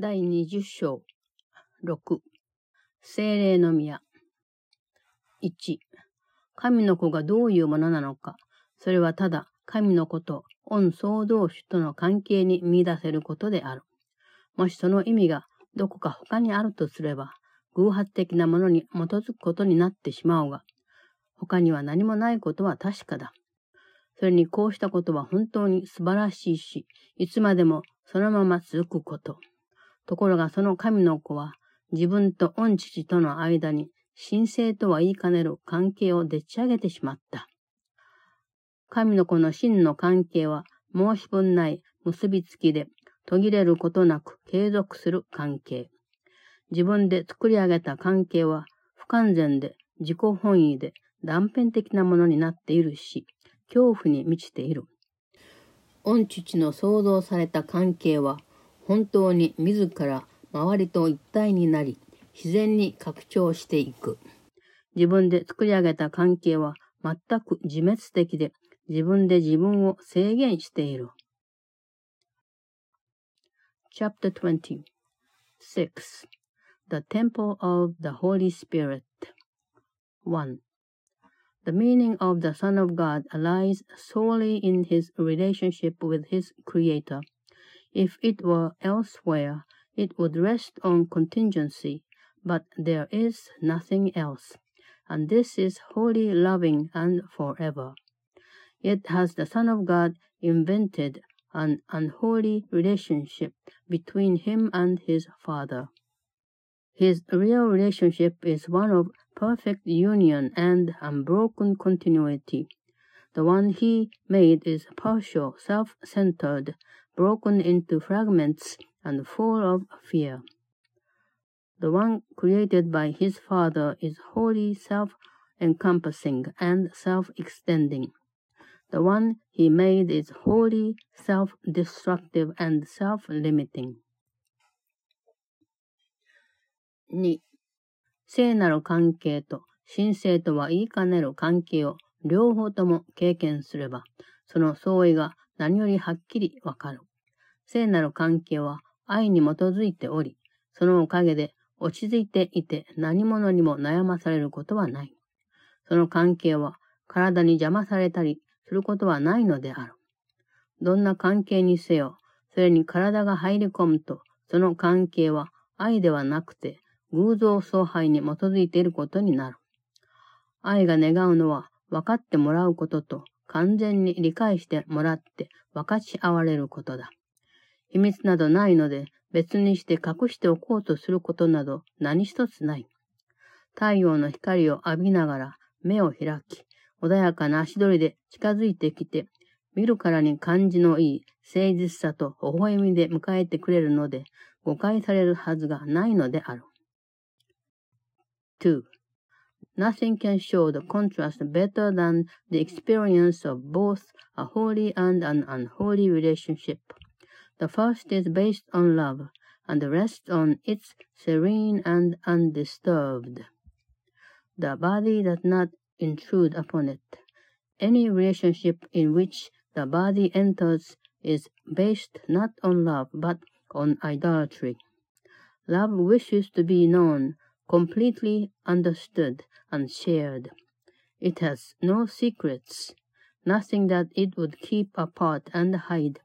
第20章6精霊の宮1神の子がどういうものなのかそれはただ神の子と御創造主との関係に見出せることである。もしその意味がどこか他にあるとすれば、偶発的なものに基づくことになってしまうが、他には何もないことは確かだ。それにこうしたことは本当に素晴らしいし、いつまでもそのまま続くこと。ところがその神の子は自分と御父との間に神聖とは言いかねる関係をでっち上げてしまった。神の子の真の関係は申し分ない結びつきで途切れることなく継続する関係。自分で作り上げた関係は不完全で自己本位で断片的なものになっているし、恐怖に満ちている。御父の創造された関係は本当に自ら周りと一体になり、自然に拡張していく。自分で作り上げた関係は全く自滅的で、自分で自分を制限している。Chapter 20 6. The Temple of the Holy Spirit 1. The meaning of the Son of God lies solely in his relationship with his Creator. If it were elsewhere, it would rest on contingency, but there is nothing else, and this is wholly loving and forever. Yet has the Son of God invented an unholy relationship between him and his Father. His real relationship is one of perfect union and unbroken continuity. The one he made is partial, self-centered, broken into fragments and full of fear. The one created by his Father is wholly self-encompassing and self-extending. The one he made is wholly self-destructive and self-limiting. 2. 聖なる関係と神聖とは言いかねる関係を両方とも経験すれば、その相違が何よりはっきりわかる。聖なる関係は愛に基づいており、そのおかげで落ち着いていて何者にも悩まされることはない。その関係は体に邪魔されたりすることはないのである。どんな関係にせよ、それに体が入り込むと、その関係は愛ではなくて偶像崇拝に基づいていることになる。愛が願うのは分かってもらうことと完全に理解してもらって分かち合われることだ。秘密などないので、別にして隠しておこうとすることなど何一つない。太陽の光を浴びながら目を開き、穏やかな足取りで近づいてきて、見るからに感じのいい誠実さと微笑みで迎えてくれるので、誤解されるはずがないのである。2. Nothing can show the contrast better than the experience of both a holy and an unholy relationship. The first is based on love, and the rest on its serene and undisturbed. The body does not intrude upon it. Any relationship in which the body enters is based not on love, but on idolatry. Love wishes to be known, completely understood, and shared. It has no secrets, nothing that it would keep apart and hide.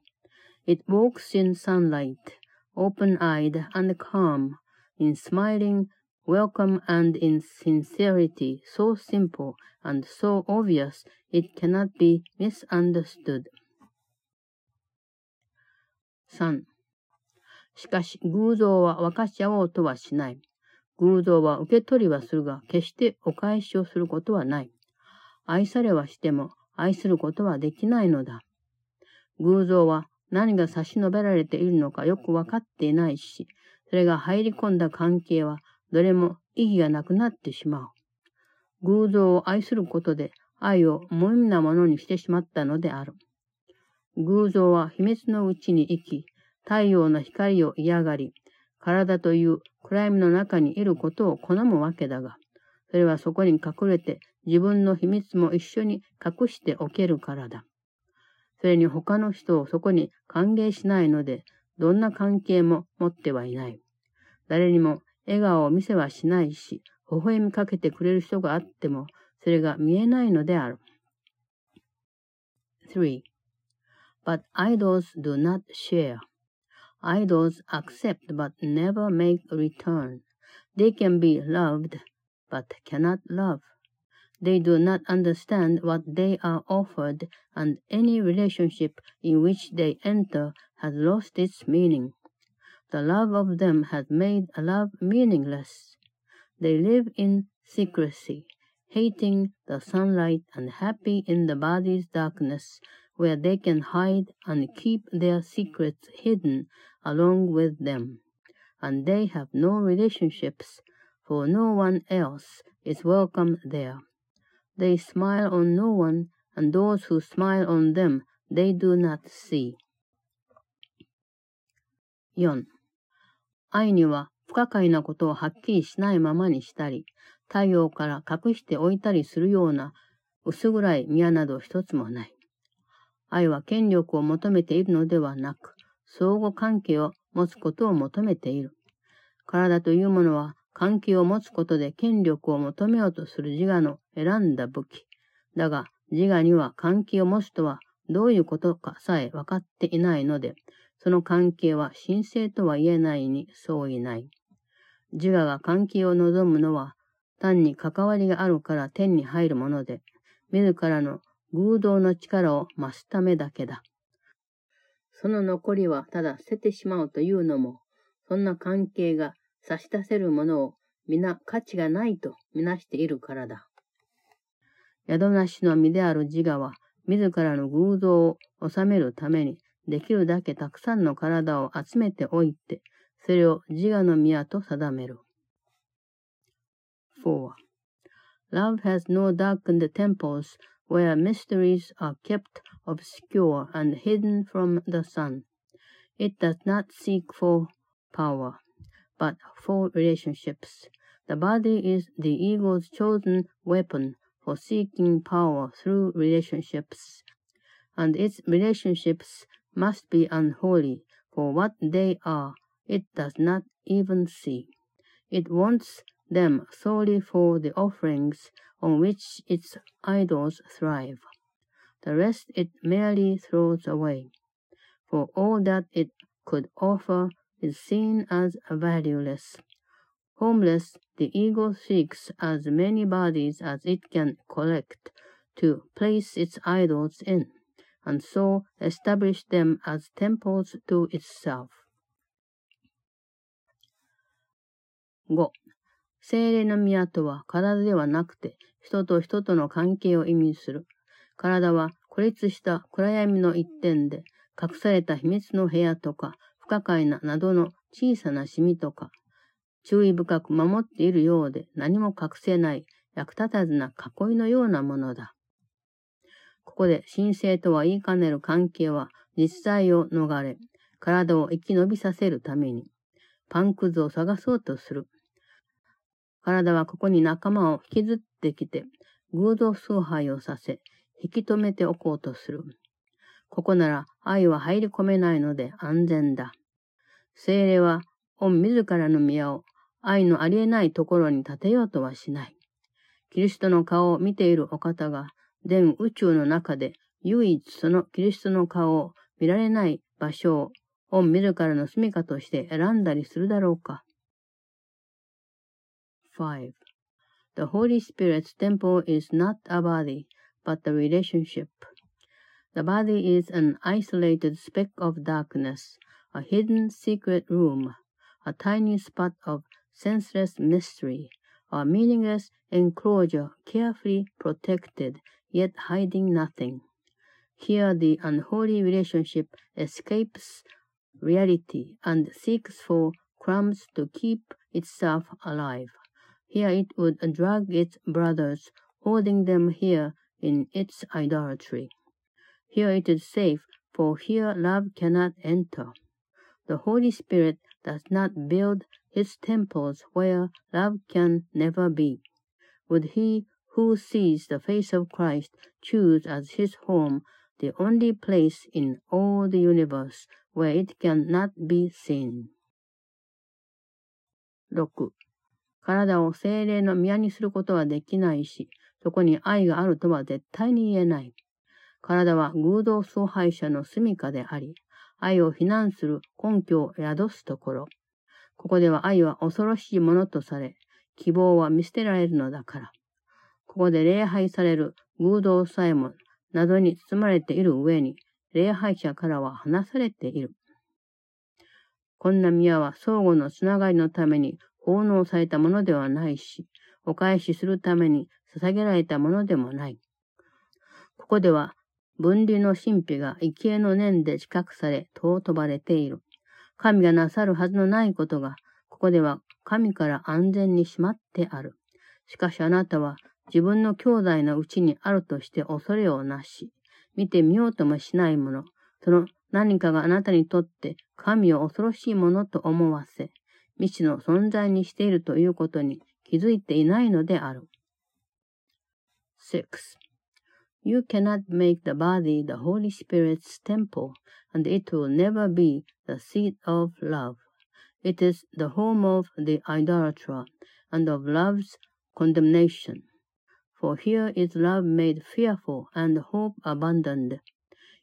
It walks in sunlight, open-eyed and calm, in smiling welcome and in sincerity so simple and so obvious it cannot be misunderstood. 3. しかし、偶像は分かち合おうとはしない。偶像は受け取りはするが、決してお返しをすることはない。愛されはしても、愛することはできないのだ。偶像は何が差し伸べられているのかよくわかっていないし、それが入り込んだ関係はどれも意義がなくなってしまう。偶像を愛することで愛を無意味なものにしてしまったのである。偶像は秘密のうちに生き、太陽の光を嫌がり、体という暗闇の中にいることを好むわけだが、それはそこに隠れて自分の秘密も一緒に隠しておけるからだ。それに他の人をそこに歓迎しないので、どんな関係も持ってはいない。誰にも笑顔を見せはしないし、微笑みかけてくれる人があっても、それが見えないのである。3. But idols do not share. Idols accept but never make return. They can be loved but cannot love. They do not understand what they are offered, and any relationship in which they enter has lost its meaning. The love of them has made love meaningless. They live in secrecy, hating the sunlight and happy in the body's darkness, where they can hide and keep their secrets hidden along with them. And they have no relationships, for no one else is welcome there. They smile on no one, and those who smile on them they do not see. 4. 愛には不可解なことをはっきりしないままにしたり、太陽から隠しておいたりするような薄暗い宮など一つもない。愛は権力を求めているのではなく、相互関係を持つことを求めている。体というものは関係を持つことで権力を求めようとする自我の選んだ武器。だが、自我には関係を持つとはどういうことかさえ分かっていないので、その関係は神聖とは言えないに相違ない。自我が関係を望むのは、単に関わりがあるから天に入るもので、自らの偶動の力を増すためだけだ。その残りはただ捨ててしまうというのも、そんな関係が差し出せるものを皆価値がないとみなしているからだ。宿なしの身である自我は、自らの偶像を収めるために、できるだけたくさんの体を集めておいて、それを自我の宮と定める。4. Love has no darkened temples where mysteries are kept obscure and hidden from the sun. It does not seek for power. But for relationships. The body is the ego's chosen weapon for seeking power through relationships, and its relationships must be unholy, for what they are it does not even see. It wants them solely for the offerings on which its idols thrive. The rest it merely throws away. For all that it could offer is seen as valueless. Homeless, the ego seeks as many bodies as it can collect to place its idols in, and so establish them as temples to itself. 5. 精霊の宮とは体ではなくて人と人との関係を意味する。体は孤立した暗闇の一点で隠された秘密の部屋とか不可解ななどの小さなシミとか、注意深く守っているようで何も隠せない役立たずな囲いのようなものだ。ここで神聖とは言いかねる関係は実際を逃れ、体を生き延びさせるために、パンくずを探そうとする。体はここに仲間を引きずってきて、偶像崇拝をさせ、引き止めておこうとする。ここなら愛は入り込めないので安全だ。精霊は、御自らの宮を愛のありえないところに立てようとはしない。キリストの顔を見ているお方が、全宇宙の中で唯一そのキリストの顔を見られない場所を、御自らの住処として選んだりするだろうか。5. The Holy Spirit's temple is not a body, but the relationship. The body is an isolated speck of darkness, a hidden secret room, a tiny spot of senseless mystery, a meaningless enclosure carefully protected, yet hiding nothing. Here the unholy relationship escapes reality and seeks for crumbs to keep itself alive. Here it would drag its brothers, holding them here in its idolatry. Here it is safe, for here love cannot enter. The Holy Spirit does not build his temples where love can never be. Would he who sees the face of Christ choose as his home the only place in all the universe where it cannot be seen. 6. 体を精霊の宮にすることはできないし、そこに愛があるとは絶対に言えない。 体は偶像崇拝者の住処であり、愛を非難する根拠を宿すところ。ここでは愛は恐ろしいものとされ、希望は見捨てられるのだから。ここで礼拝される偶像さえも謎に包まれている上に、礼拝者からは離されている。こんな宮は相互のつながりのために奉納されたものではないし、お返しするために捧げられたものでもない。ここでは分離の神秘が生贄の念で知覚され、尊ばれている。神がなさるはずのないことが、ここでは神から安全にしまってある。しかしあなたは自分の兄弟のうちにあるとして恐れをなし、見てみようともしないもの、その何かがあなたにとって神を恐ろしいものと思わせ、未知の存在にしているということに気づいていないのである。6. You cannot make the body the Holy Spirit's temple, and it will never be the seat of love. It is the home of the idolater and of love's condemnation. For here is love made fearful and hope abandoned.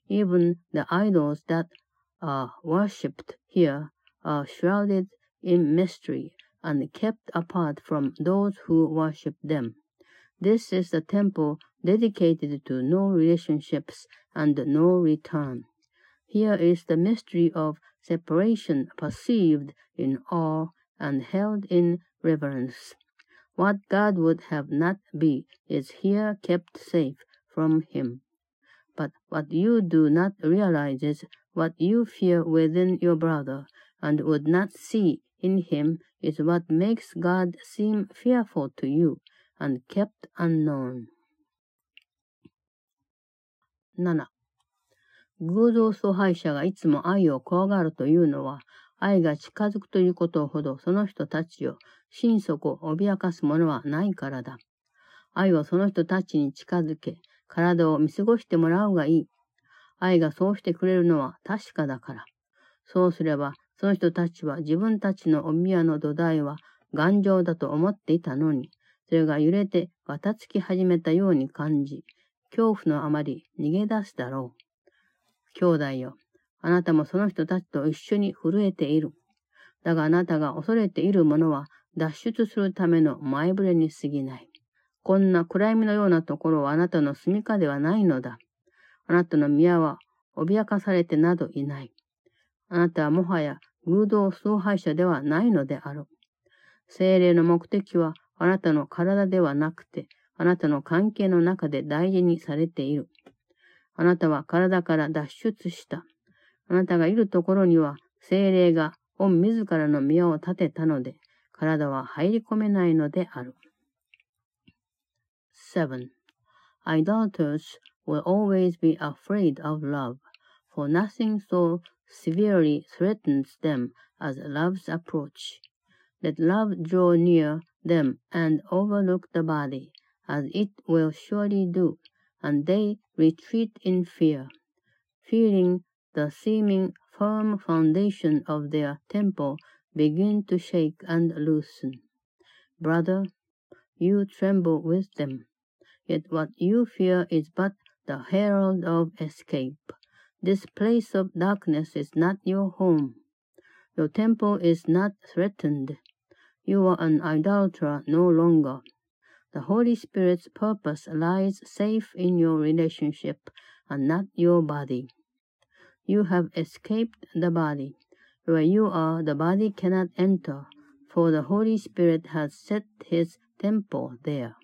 Even the idols that are worshipped here are shrouded in mystery and kept apart from those who worship them. This is the temple dedicated to no relationships and no return. Here is the mystery of separation perceived in awe and held in reverence. What God would have not be is here kept safe from him. But what you do not realize is what you fear within your brother and would not see in him is what makes God seem fearful to you and kept unknown. 7. 偶像崇拝者がいつも愛を怖がるというのは、愛が近づくということほどその人たちを心底脅かすものはないからだ。愛をその人たちに近づけ、体を見過ごしてもらうがいい。愛がそうしてくれるのは確かだから。そうすれば、その人たちは自分たちのお宮の土台は頑丈だと思っていたのに、それが揺れてわたつき始めたように感じ、恐怖のあまり逃げ出すだろう。兄弟よ、あなたもその人たちと一緒に震えている。だがあなたが恐れているものは脱出するための前触れに過ぎない。こんな暗闇のようなところはあなたの住処ではないのだ。あなたの宮は脅かされてなどいない。あなたはもはや偶像崇拝者ではないのである。精霊の目的はあなたの体ではなくて、あなたの関係の中で大事にされている。あなたは体から脱出した。あなたがいるところには精霊が御自らの宮を建てたので、体は入り込めないのである。7. Idolaters will always be afraid of love, for nothing so severely threatens them as love's approach. Let love draw near them and overlook the body, as it will surely do, and they retreat in fear, feeling the seeming firm foundation of their temple begin to shake and loosen. Brother, you tremble with them. Yet what you fear is but the herald of escape. This place of darkness is not your home. Your temple is not threatened. You are an idolater no longer. The Holy Spirit's purpose lies safe in your relationship and not your body. You have escaped the body. Where you are, the body cannot enter, for the Holy Spirit has set his temple there.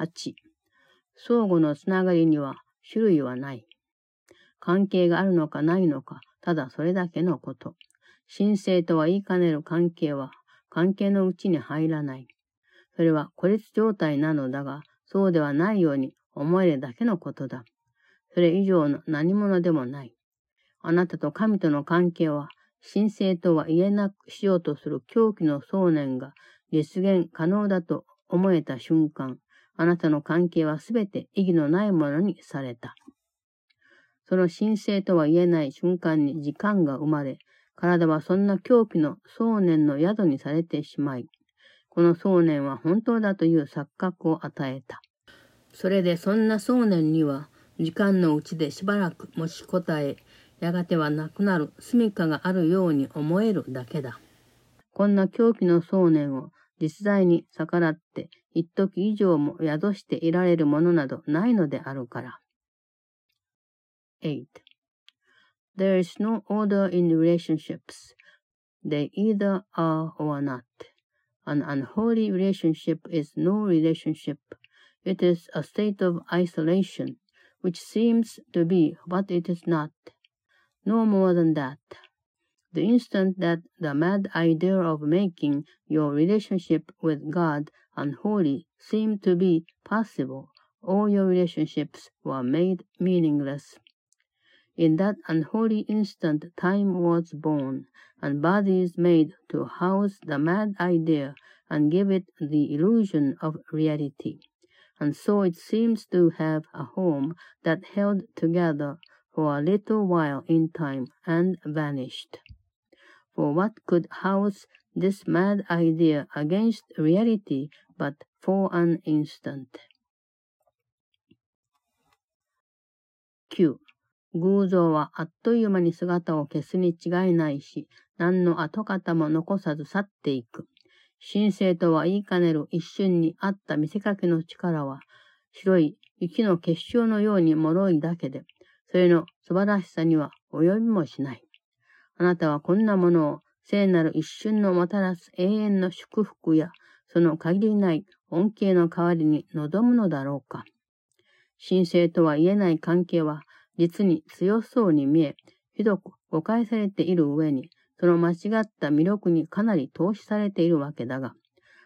8. 相互のつながりには種類はない。関係があるのかないのか、ただそれだけのこと。 神聖とは言いかねる関係は、関係のうちに入らない。それは孤立状態なのだが、そうではないように思えるだけのことだ。それ以上の何者でもない。あなたと神との関係は、神聖とは言えなくしようとする狂気の想念が実現可能だと思えた瞬間、あなたの関係はすべて意義のないものにされた。その神聖とは言えない瞬間に時間が生まれ、体はそんな狂気の想念の宿にされてしまい、この想念は本当だという錯覚を与えた。それでそんな想念には、時間のうちでしばらく持ちこたえ、やがてはなくなる住処があるように思えるだけだ。こんな狂気の想念を実在に逆らって一時以上も宿していられるものなどないのであるから。8. There is no order in relationships. They either are or are not. An unholy relationship is no relationship. It is a state of isolation, which seems to be what it is not. No more than that. The instant that the mad idea of making your relationship with God unholy seemed to be possible, all your relationships were made meaningless. In that unholy instant time was born, and bodies made to house the mad idea and give it the illusion of reality. And so it seems to have a home that held together for a little while in time and vanished. For what could house this mad idea against reality but for an instant? 9. 偶像はあっという間に姿を消すに違いないし、何の跡形も残さず去っていく。神聖とは言いかねる一瞬にあった見せかけの力は、白い雪の結晶のように脆いだけで、それの素晴らしさには及びもしない。あなたはこんなものを聖なる一瞬のもたらす永遠の祝福や、その限りない恩恵の代わりに望むのだろうか。神聖とは言えない関係は、実に強そうに見え、ひどく誤解されている上に、その間違った魅力にかなり投資されているわけだが、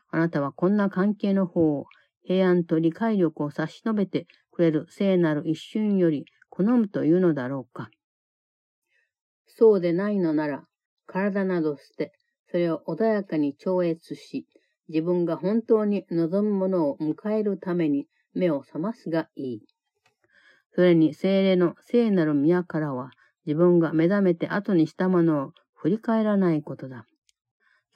あなたはこんな関係の方を平安と理解力を差し伸べてくれる聖なる一瞬より好むというのだろうか。そうでないのなら、体など捨て、それを穏やかに超越し、自分が本当に望むものを迎えるために目を覚ますがいい。それに精霊の聖なる宮からは、自分が目覚めて後にしたものを振り返らないことだ。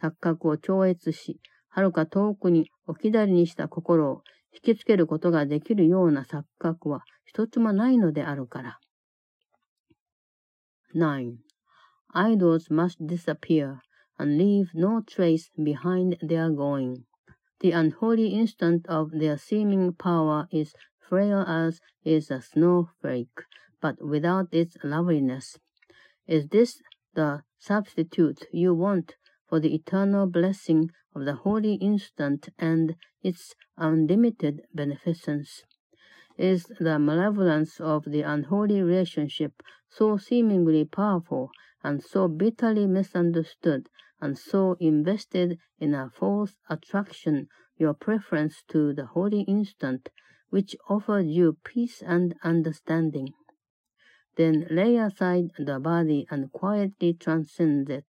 錯覚を超越し、はるか遠くに置き去りにした心を引きつけることができるような錯覚は一つもないのであるから。9. Idols must disappear and leave no trace behind their going. The unholy instant of their seeming power is frail as is a snowflake, but without its loveliness. Is this the substitute you want for the eternal blessing of the holy instant and its unlimited beneficence? Is the malevolence of the unholy relationship so seemingly powerful and so bitterly misunderstood and so invested in a false attraction your preference to the holy instant which offers you peace and understanding. Then lay aside the body and quietly transcend it,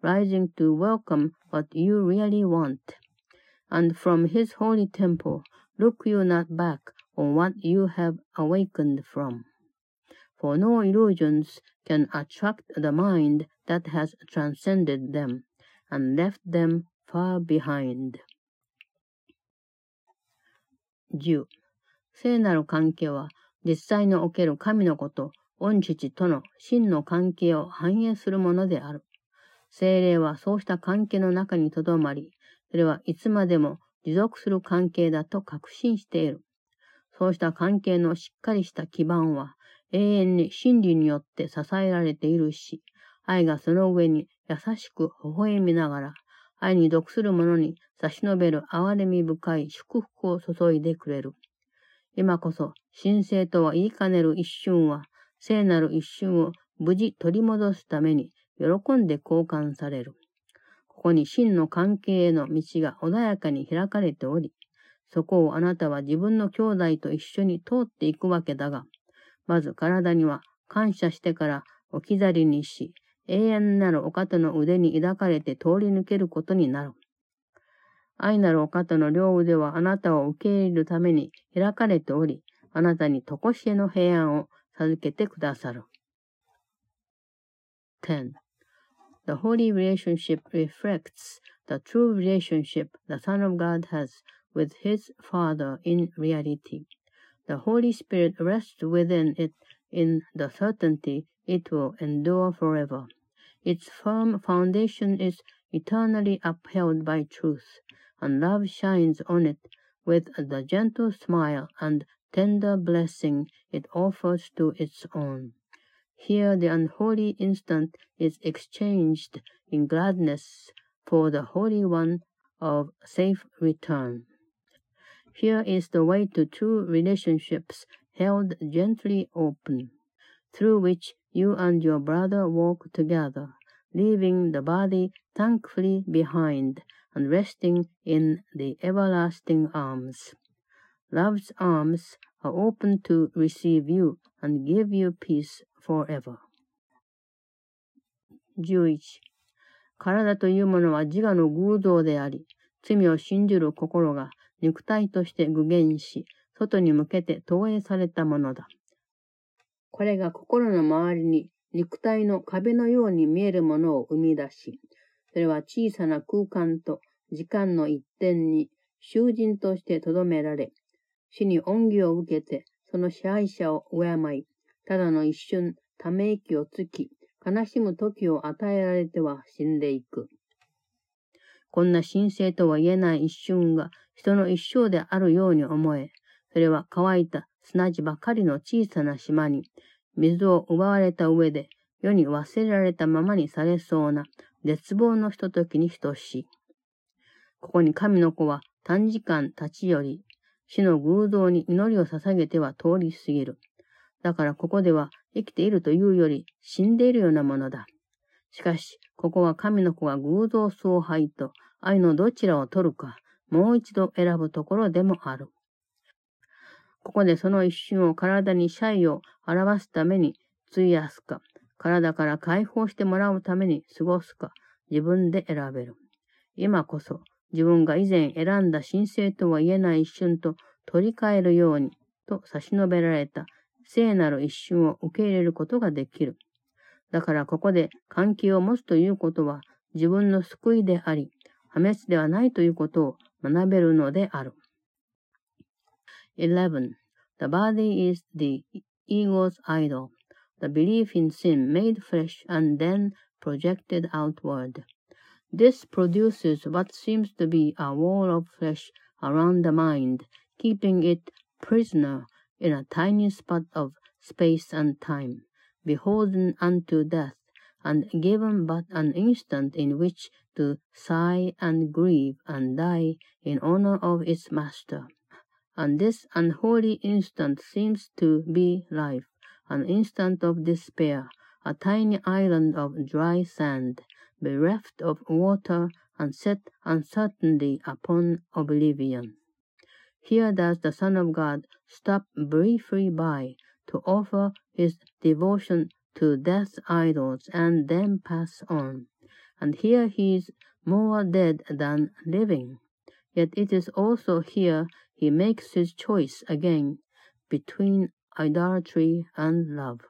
rising to welcome what you really want. And from his holy temple, look you not back on what you have awakened from. For no illusions can attract the mind that has transcended them and left them far behind. 10. 聖なる関係は、実際における神の子と御父との真の関係を反映するものである。精霊はそうした関係の中にとどまり、それはいつまでも持続する関係だと確信している。そうした関係のしっかりした基盤は、永遠に真理によって支えられているし、愛がその上に優しく微笑みながら、愛に属する者に差し伸べる憐れみ深い祝福を注いでくれる。今こそ神聖とは言いかねる一瞬は、聖なる一瞬を無事取り戻すために喜んで交換される。ここに真の関係への道が穏やかに開かれており、そこをあなたは自分の兄弟と一緒に通っていくわけだが、まず体には感謝してから置き去りにし、永遠なるお方の腕に抱かれて通り抜けることになる。愛なるお方の両腕はあなたを受け入れるために開かれており、あなたにとこしえの平安を 授けてくださる。10. The holy relationship reflects the true relationship the Son of God has with his Father in reality. The Holy Spirit rests within it in the certainty it will endure forever. Its firm foundation is eternally upheld by truth, and love shines on it with the gentle smile and tender blessing it offers to its own. Here the unholy instant is exchanged in gladness for the Holy One of safe return. Here is the way to true relationships held gently open, through which you and your brother walk together, leaving the body thankfully behind and resting in the everlasting arms. Love's arms are open to receive you and give you peace forever. 11. 体というものは自我の偶像であり、罪を信じる心が肉体として具現し、外に向けて投影されたものだ。これが心の周りに肉体の壁のように見えるものを生み出し、それは小さな空間と時間の一点に囚人として留められ、死に恩義を受けて、その支配者を敬い、ただの一瞬、ため息をつき、悲しむ時を与えられては死んでいく。こんな神聖とは言えない一瞬が人の一生であるように思え、それは乾いた砂地ばかりの小さな島に、水を奪われた上で、世に忘れられたままにされそうな絶望のひとときに等しい。ここに神の子は短時間立ち寄り、死の偶像に祈りを捧げては通り過ぎる。だからここでは生きているというより死んでいるようなものだ。しかし、ここは神の子が偶像崇拝と愛のどちらを取るか、もう一度選ぶところでもある。ここでその一瞬を体に謝意を表すために費やすか、体から解放してもらうために過ごすか、自分で選べる。今こそ自分が以前選んだ神聖とは言えない一瞬と取り替えるようにと差し伸べられた聖なる一瞬を受け入れることができる。だからここで関係を持つということは自分の救いであり、破滅ではないということを学べるのである。11. The body is the ego's idol, the belief in sin made flesh and then projected outward. This produces what seems to be a wall of flesh around the mind, keeping it prisoner in a tiny spot of space and time, beholden unto death, and given but an instant in which to sigh and grieve and die in honor of its master. And this unholy instant seems to be life, an instant of despair, a tiny island of dry sand, bereft of water and set uncertainly upon oblivion. Here does the Son of God stop briefly by to offer his devotion to death's idols and then pass on. And here he is more dead than living. Yet it is also here he makes his choice again between idolatry and love.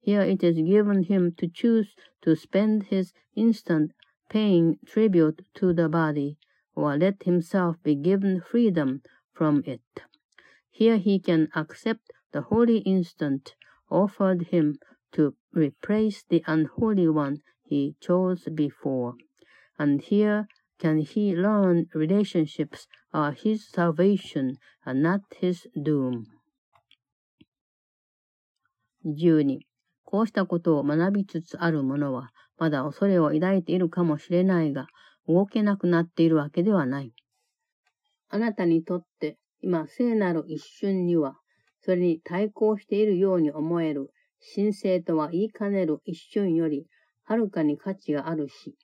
Here it is given him to choose to spend his instant paying tribute to the body, or let himself be given freedom from it. Here he can accept the holy instant offered him to replace the unholy one he chose before. And here can he learn relationships are his salvation and not his doom. 12. こうしたことを学びつつある者は、まだ恐れを抱いているかもしれないが、動けなくなっているわけではない。あなたにとって今聖なる一瞬には、それに対抗しているように思える神聖とは言いかねる一瞬より、はるかに価値があるし、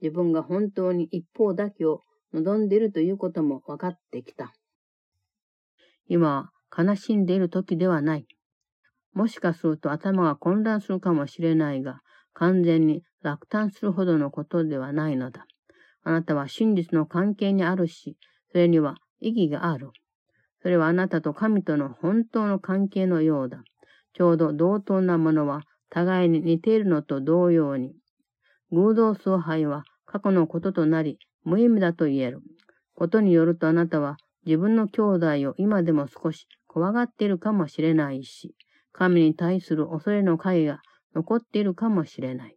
自分が本当に一方だけを望んでいるということも分かってきた。今悲しんでいる時ではない。もしかすると頭が混乱するかもしれないが、完全に落胆するほどのことではないのだ。あなたは真実の関係にあるし、それには意義がある。それはあなたと神との本当の関係のようだ。ちょうど同等なものは互いに似ているのと同様に、偶像崇拝は過去のこととなり、無意味だと言える。ことによるとあなたは自分の兄弟を今でも少し怖がっているかもしれないし、神に対する恐れの影が残っているかもしれない。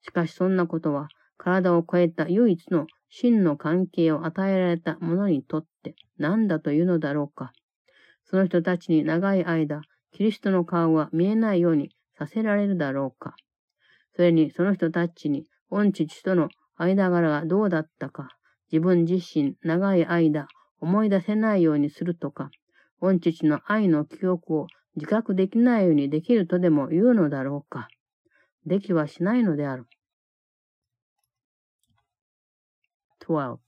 しかしそんなことは体を超えた唯一の真の関係を与えられた者にとって何だというのだろうか。その人たちに長い間、キリストの顔は見えないようにさせられるだろうか。それにその人たちに御父との間柄がどうだったか、自分自身長い間思い出せないようにするとか、御父の愛の記憶を自覚できないようにできるとでも言うのだろうか。できはしないのである。12.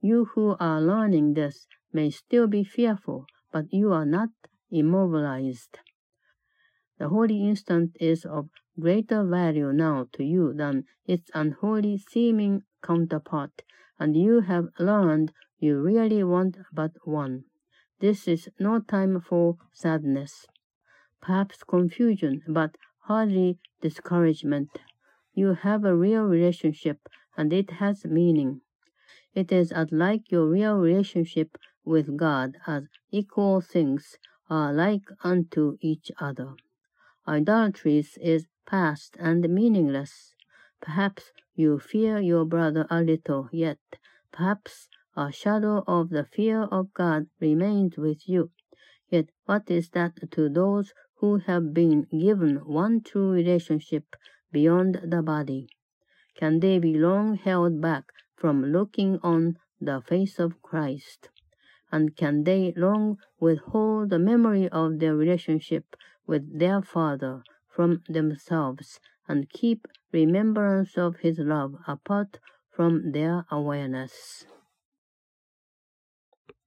You who are learning this may still be fearful, but you are not immobilized. The holy instant is of greater value now to you than its unholy seeming counterpart, and you have learned you really want but one. This is no time for sadness, perhaps confusion, but hardly discouragement. You have a real relationship, and it has meaning. It is as like your real relationship with God as equal things are like unto each other. Idolatry is past and meaningless. Perhaps you fear your brother a little, yet perhaps a shadow of the fear of God remains with you. Yet what is that to those who have been given one true relationship beyond the body? Can they be long held back from looking on the face of Christ? And can they long withhold the memory of their relationship with their Father from themselves and keep remembrance of His love apart from their awareness?